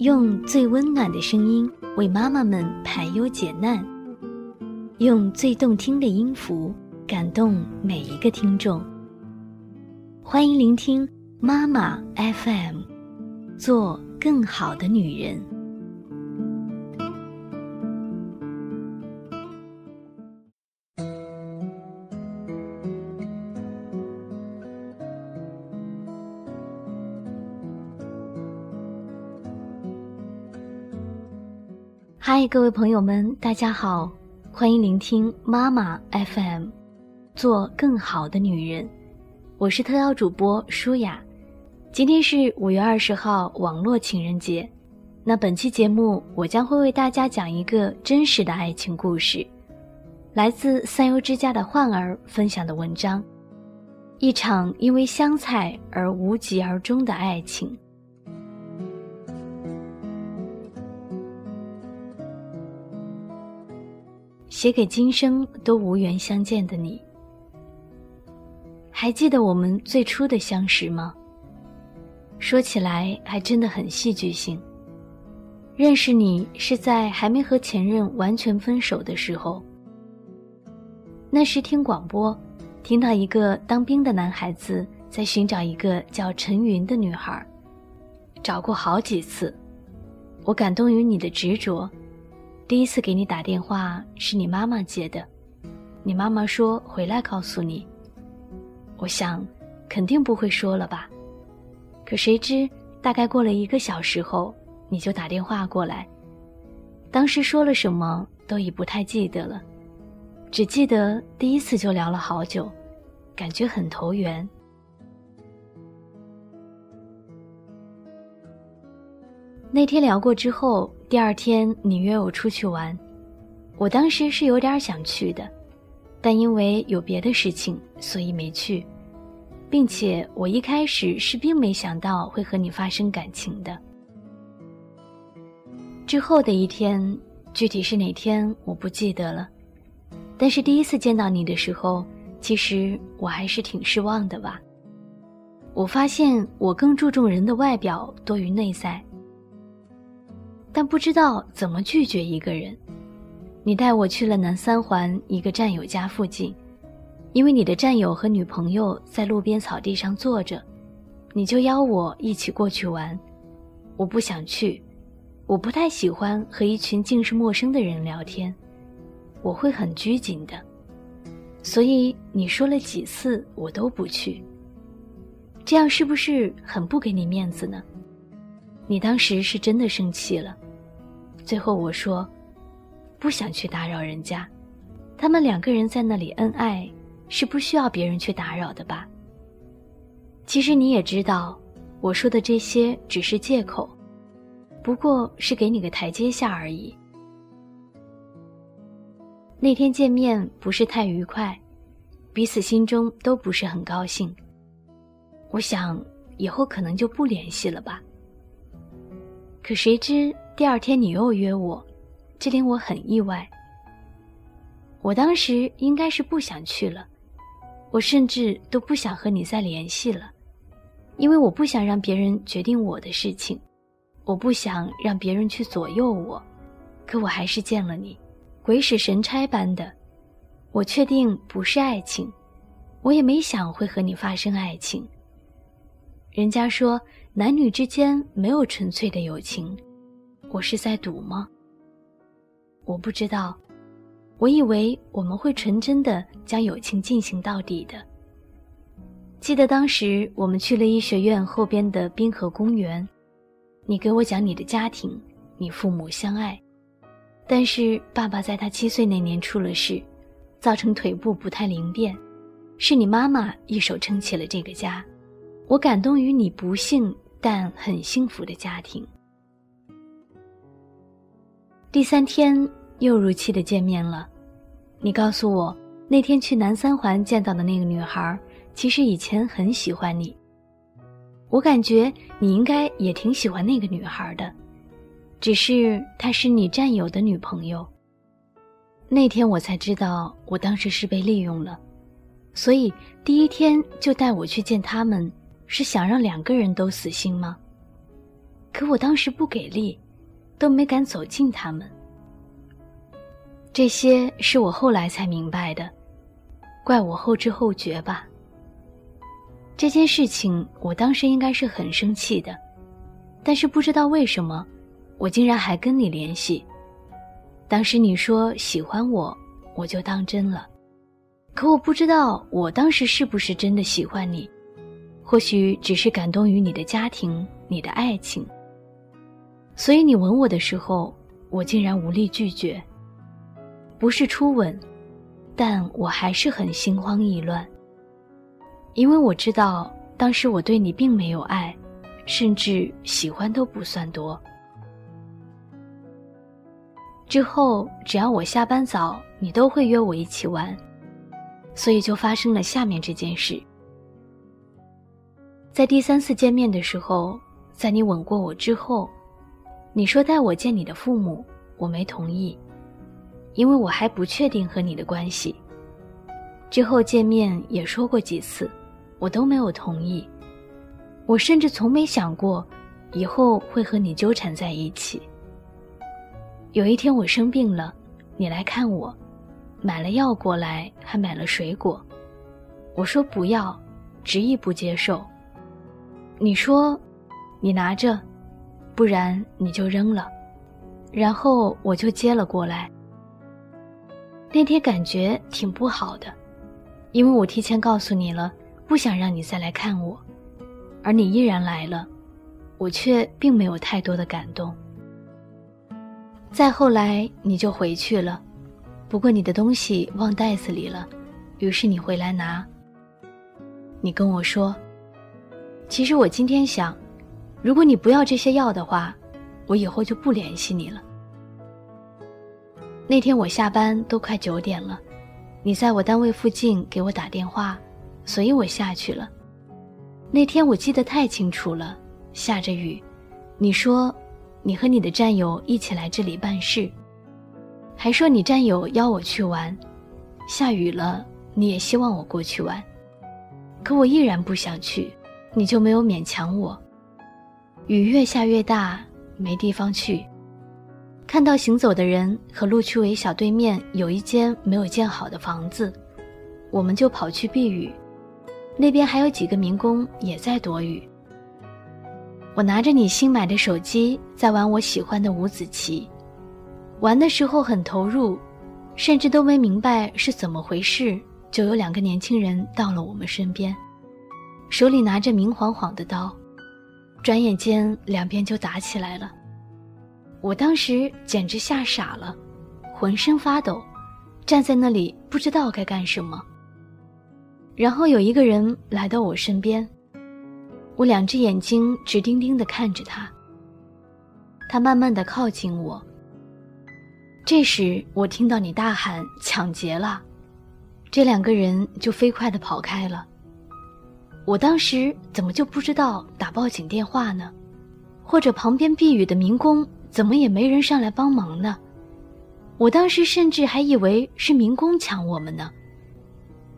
用最温暖的声音为妈妈们排忧解难，用最动听的音符感动每一个听众。欢迎聆听妈妈 FM，做更好的女人。嗨，各位朋友们，大家好，欢迎聆听妈妈 FM，做更好的女人。我是特邀主播舒雅。今天是五月二十号，网络情人节。那本期节目，我将会为大家讲一个真实的爱情故事，来自三优之家的焕儿分享的文章：一场因为香菜而无疾而终的爱情。写给今生都无缘相见的你，还记得我们最初的相识吗？说起来还真的很戏剧性。认识你是在还没和前任完全分手的时候。那时听广播，听到一个当兵的男孩子在寻找一个叫陈云的女孩，找过好几次。我感动于你的执着。第一次给你打电话是你妈妈接的，你妈妈说回来告诉你。我想，肯定不会说了吧。可谁知，大概过了一个小时后，你就打电话过来。当时说了什么都已不太记得了，只记得第一次就聊了好久，感觉很投缘。那天聊过之后，第二天你约我出去玩，我当时是有点想去的，但因为有别的事情，所以没去，并且我一开始是并没想到会和你发生感情的。之后的一天，具体是哪天我不记得了，但是第一次见到你的时候，其实我还是挺失望的吧。我发现我更注重人的外表多于内在。但不知道怎么拒绝一个人，你带我去了南三环一个战友家附近，因为你的战友和女朋友在路边草地上坐着，你就邀我一起过去玩。我不想去，我不太喜欢和一群竟是陌生的人聊天，我会很拘谨的，所以你说了几次我都不去。这样是不是很不给你面子呢？你当时是真的生气了，最后我说，不想去打扰人家，他们两个人在那里恩爱，是不需要别人去打扰的吧？其实你也知道，我说的这些只是借口，不过是给你个台阶下而已。那天见面不是太愉快，彼此心中都不是很高兴。我想以后可能就不联系了吧。可谁知第二天你又约我，这令我很意外。我当时应该是不想去了，我甚至都不想和你再联系了，因为我不想让别人决定我的事情，我不想让别人去左右我。可我还是见了你，鬼使神差般的，我确定不是爱情，我也没想会和你发生爱情。人家说。男女之间没有纯粹的友情，我是在赌吗？我不知道，我以为我们会纯真的将友情进行到底的。记得当时我们去了医学院后边的滨河公园，你给我讲你的家庭，你父母相爱，但是爸爸在他七岁那年出了事，造成腿部不太灵便，是你妈妈一手撑起了这个家。我感动于你不幸但很幸福的家庭。第三天又如期的见面了，你告诉我那天去南三环见到的那个女孩，其实以前很喜欢你。我感觉你应该也挺喜欢那个女孩的，只是她是你战友的女朋友。那天我才知道，我当时是被利用了，所以第一天就带我去见他们。是想让两个人都死心吗？可我当时不给力，都没敢走近他们。这些是我后来才明白的，怪我后知后觉吧。这件事情我当时应该是很生气的，但是不知道为什么，我竟然还跟你联系。当时你说喜欢我，我就当真了。可我不知道我当时是不是真的喜欢你，或许只是感动于你的家庭、你的爱情。所以你吻我的时候，我竟然无力拒绝。不是初吻，但我还是很心慌意乱，因为我知道当时我对你并没有爱，甚至喜欢都不算多。之后只要我下班早，你都会约我一起玩，所以就发生了下面这件事。在第三次见面的时候，在你吻过我之后，你说带我见你的父母，我没同意。因为我还不确定和你的关系。之后见面也说过几次，我都没有同意。我甚至从没想过，以后会和你纠缠在一起。有一天我生病了，你来看我，买了药过来，还买了水果。我说不要，执意不接受。你说，你拿着，不然你就扔了。然后我就接了过来。那天感觉挺不好的，因为我提前告诉你了，不想让你再来看我，而你依然来了，我却并没有太多的感动。再后来你就回去了，不过你的东西忘袋子里了，于是你回来拿。你跟我说，其实我今天想，如果你不要这些药的话，我以后就不联系你了。那天我下班都快九点了，你在我单位附近给我打电话，所以我下去了。那天我记得太清楚了，下着雨，你说你和你的战友一起来这里办事，还说你战友邀我去玩，下雨了你也希望我过去玩，可我依然不想去，你就没有勉强我。雨越下越大，没地方去。看到行走的人和路区围小对面有一间没有建好的房子，我们就跑去避雨。那边还有几个民工也在躲雨。我拿着你新买的手机在玩我喜欢的五子棋，玩的时候很投入，甚至都没明白是怎么回事，就有两个年轻人到了我们身边，手里拿着明晃晃的刀，转眼间两边就打起来了。我当时简直吓傻了，浑身发抖，站在那里不知道该干什么。然后有一个人来到我身边，我两只眼睛直盯盯地看着他。他慢慢地靠近我。这时我听到你大喊“抢劫了”，这两个人就飞快地跑开了。我当时怎么就不知道打报警电话呢？或者旁边避雨的民工？怎么也没人上来帮忙呢？我当时甚至还以为是民工抢我们呢。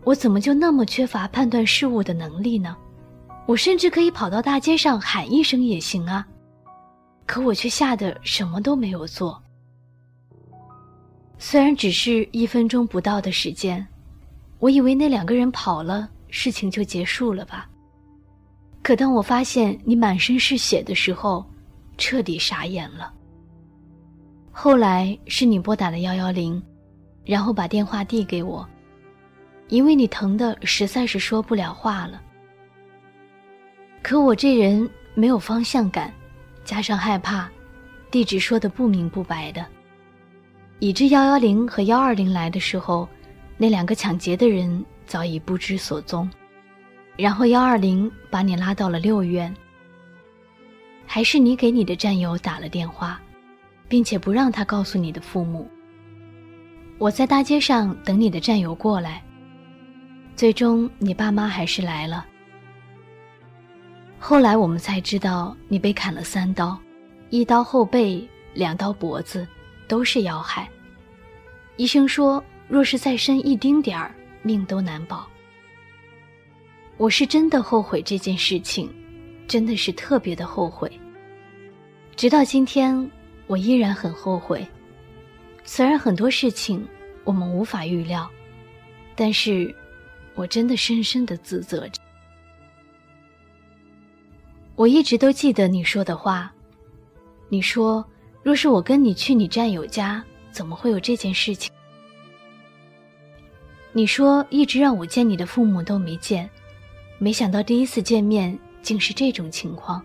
我怎么就那么缺乏判断事物的能力呢？我甚至可以跑到大街上喊一声也行啊，可我却吓得什么都没有做。虽然只是一分钟不到的时间，我以为那两个人跑了，事情就结束了吧。可当我发现你满身是血的时候，彻底傻眼了。后来是你拨打了幺幺零，然后把电话递给我，因为你疼的实在是说不了话了。可我这人没有方向感，加上害怕，地址说的不明不白的，以致幺幺零和幺二零来的时候，那两个抢劫的人早已不知所踪，然后幺二零把你拉到了六院，还是你给你的战友打了电话。并且不让他告诉你的父母。我在大街上等你的战友过来。最终，你爸妈还是来了。后来我们才知道，你被砍了三刀，一刀后背，两刀脖子，都是要害。医生说，若是再深一丁点儿，命都难保。我是真的后悔这件事情，真的是特别的后悔。直到今天，我依然很后悔。虽然很多事情我们无法预料，但是，我真的深深的自责着。我一直都记得你说的话，你说，若是我跟你去你战友家，怎么会有这件事情？你说一直让我见你的父母都没见，没想到第一次见面竟是这种情况。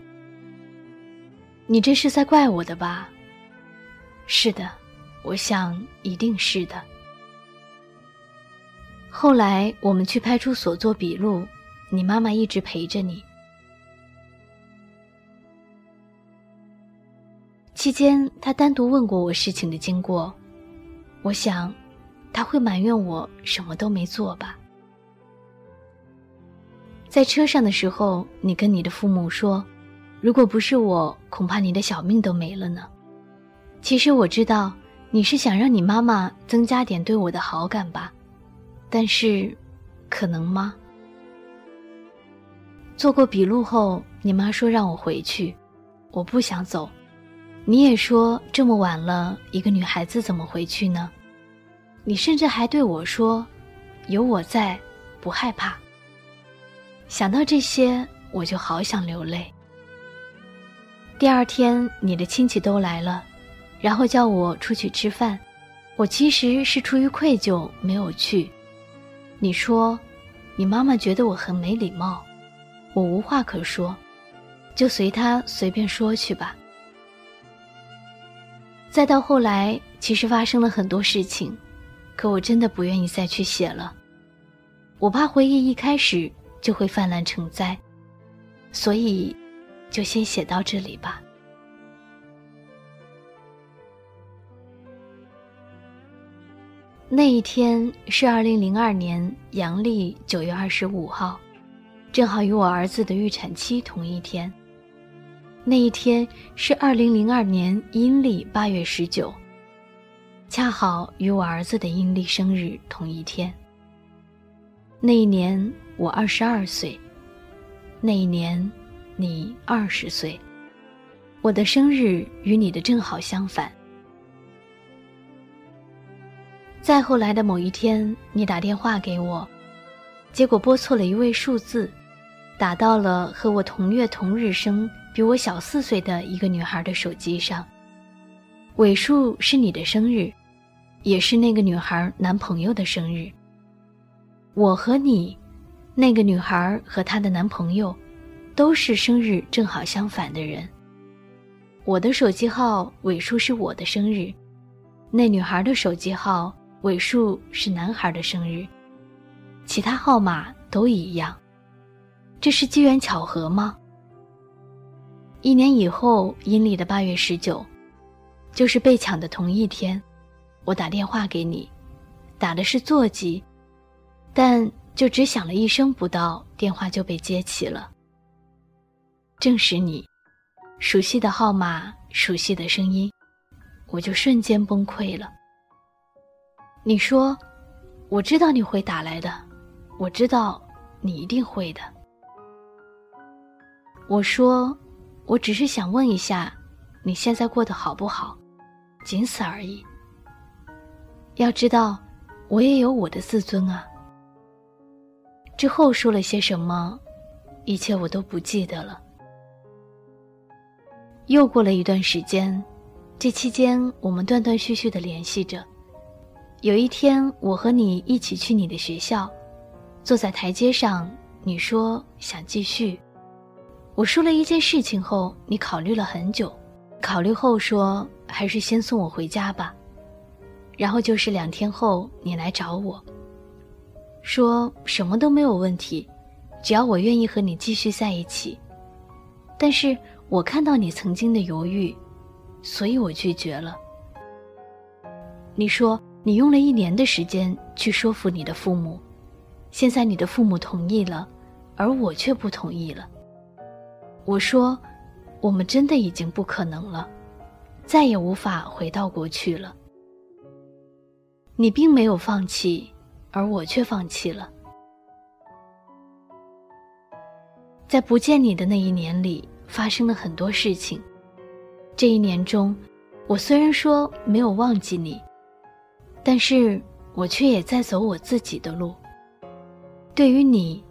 你这是在怪我的吧？是的，我想一定是的。后来我们去派出所做笔录，你妈妈一直陪着你。期间，他单独问过我事情的经过，我想，他会埋怨我什么都没做吧。在车上的时候，你跟你的父母说，如果不是我，恐怕你的小命都没了呢。其实我知道，你是想让你妈妈增加点对我的好感吧，但是，可能吗？做过笔录后，你妈说让我回去，我不想走。你也说这么晚了，一个女孩子怎么回去呢？你甚至还对我说：“有我在，不害怕。”想到这些，我就好想流泪。第二天，你的亲戚都来了，然后叫我出去吃饭，我其实是出于愧疚没有去。你说，你妈妈觉得我很没礼貌，我无话可说，就随她随便说去吧。再到后来，其实发生了很多事情，可我真的不愿意再去写了。我怕回忆一开始就会泛滥成灾，所以就先写到这里吧。那一天是二零零二年阳历九月二十五号，正好与我儿子的预产期同一天。那一天是二零零二年阴历八月十九，恰好与我儿子的阴历生日同一天。那一年我二十二岁，那一年你二十岁，我的生日与你的正好相反。再后来的某一天，你打电话给我，结果拨错了一位数字，打到了和我同月同日生。比我小四岁的一个女孩的手机上，尾数是你的生日，也是那个女孩男朋友的生日。我和你，那个女孩和她的男朋友，都是生日正好相反的人。我的手机号尾数是我的生日，那女孩的手机号尾数是男孩的生日，其他号码都一样。这是机缘巧合吗？一年以后，阴历的八月十九，就是被抢的同一天，我打电话给你，打的是座机，但就只响了一声不到，电话就被接起了。正是你，熟悉的号码，熟悉的声音，我就瞬间崩溃了。你说，我知道你会打来的，我知道你一定会的。我说。我只是想问一下，你现在过得好不好？仅此而已。要知道，我也有我的自尊啊。之后说了些什么，一切我都不记得了。又过了一段时间，这期间我们断断续续的联系着。有一天，我和你一起去你的学校，坐在台阶上，你说想继续。我说了一件事情后，你考虑了很久，考虑后说还是先送我回家吧。然后就是两天后你来找我，说什么都没有问题，只要我愿意和你继续在一起。但是我看到你曾经的犹豫，所以我拒绝了。你说你用了一年的时间去说服你的父母，现在你的父母同意了，而我却不同意了。我说：“我们真的已经不可能了，再也无法回到过去了。”你并没有放弃，而我却放弃了。在不见你的那一年里，发生了很多事情，这一年中，我虽然说没有忘记你，但是我却也在走我自己的路。对于你，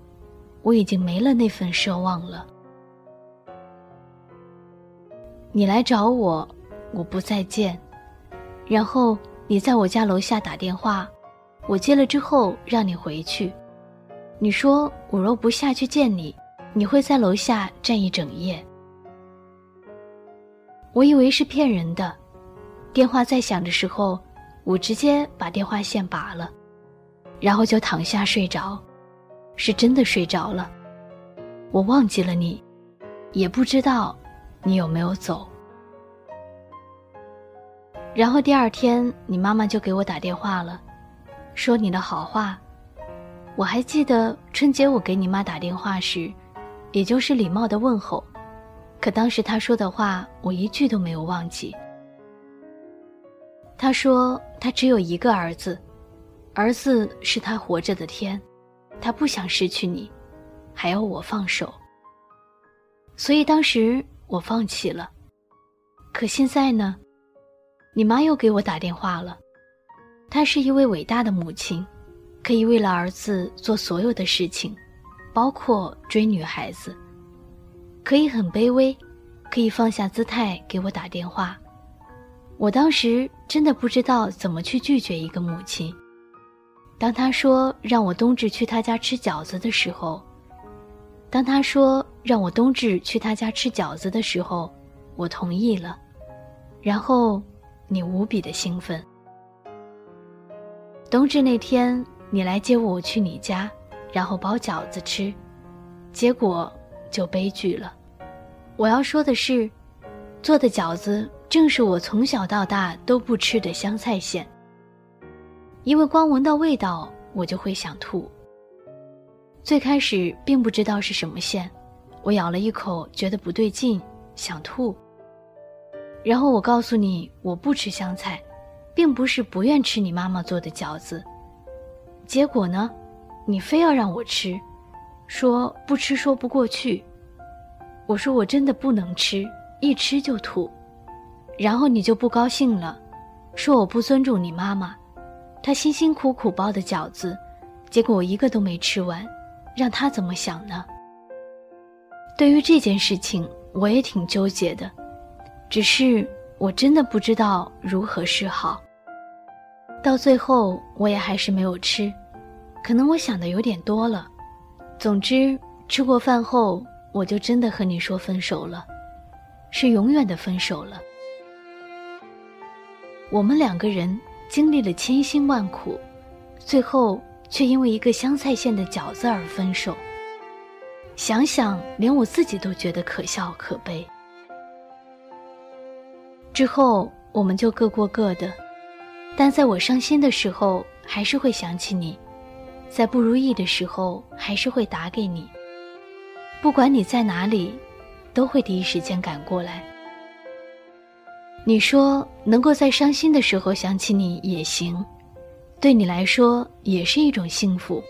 我已经没了那份奢望了。你来找我，我不再见，然后你在我家楼下打电话，我接了之后让你回去。你说我若不下去见你，你会在楼下站一整夜。我以为是骗人的，电话在响的时候，我直接把电话线拔了，然后就躺下睡着，是真的睡着了。我忘记了你，也不知道。你有没有走？然后第二天，你妈妈就给我打电话了，说你的好话。我还记得春节我给你妈打电话时，也就是礼貌的问候，可当时她说的话，我一句都没有忘记。她说她只有一个儿子，儿子是她活着的天，她不想失去你，还要我放手。所以当时。我放弃了，可现在呢？你妈又给我打电话了。她是一位伟大的母亲，可以为了儿子做所有的事情，包括追女孩子。可以很卑微，可以放下姿态给我打电话。我当时真的不知道怎么去拒绝一个母亲。当她说让我冬至去她家吃饺子的时候。当她说让我冬至去她家吃饺子的时候，我同意了。然后你无比的兴奋。冬至那天你来接我去你家，然后包饺子吃，结果就悲剧了。我要说的是，做的饺子正是我从小到大都不吃的香菜馅，因为光闻到味道我就会想吐。最开始并不知道是什么馅，我咬了一口，觉得不对劲，想吐。然后我告诉你，我不吃香菜，并不是不愿吃你妈妈做的饺子。结果呢，你非要让我吃，说不吃说不过去。我说我真的不能吃，一吃就吐。然后你就不高兴了，说我不尊重你妈妈，她辛辛苦苦包的饺子，结果我一个都没吃完。让她怎么想呢？对于这件事情，我也挺纠结的，只是我真的不知道如何是好。到最后，我也还是没有吃，可能我想的有点多了。总之，吃过饭后，我就真的和你说分手了，是永远的分手了。我们两个人经历了千辛万苦，最后。却因为一个香菜馅的饺子而分手。想想，连我自己都觉得可笑可悲。之后，我们就各过各的，但在我伤心的时候，还是会想起你；在不如意的时候，还是会打给你。不管你在哪里，都会第一时间赶过来。你说，能够在伤心的时候想起你也行。对你来说也是一种幸福，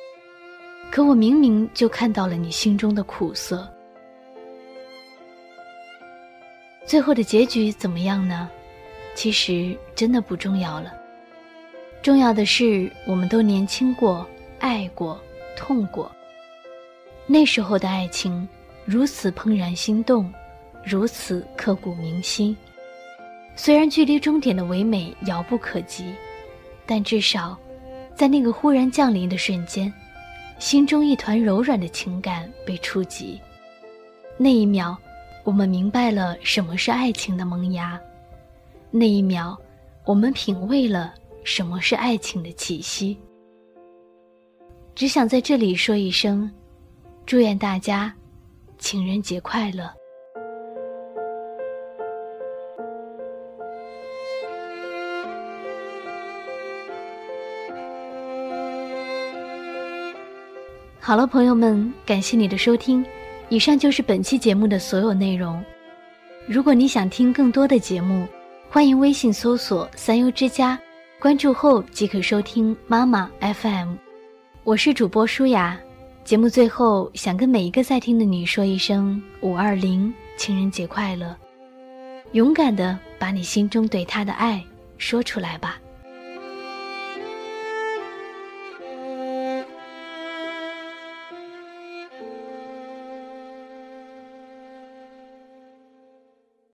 可我明明就看到了你心中的苦涩。最后的结局怎么样呢？其实真的不重要了，重要的是我们都年轻过，爱过，痛过。那时候的爱情如此怦然心动，如此刻骨铭心。虽然距离终点的唯美遥不可及。但至少，在那个忽然降临的瞬间，心中一团柔软的情感被触及。那一秒，我们明白了什么是爱情的萌芽；那一秒，我们品味了什么是爱情的气息。只想在这里说一声，祝愿大家情人节快乐。好了，朋友们，感谢你的收听，以上就是本期节目的所有内容。如果你想听更多的节目，欢迎微信搜索“三优之家”，关注后即可收听妈妈 FM。我是主播舒雅。节目最后，想跟每一个在听的你说一声“五二零情人节快乐”，勇敢的把你心中对他的爱说出来吧。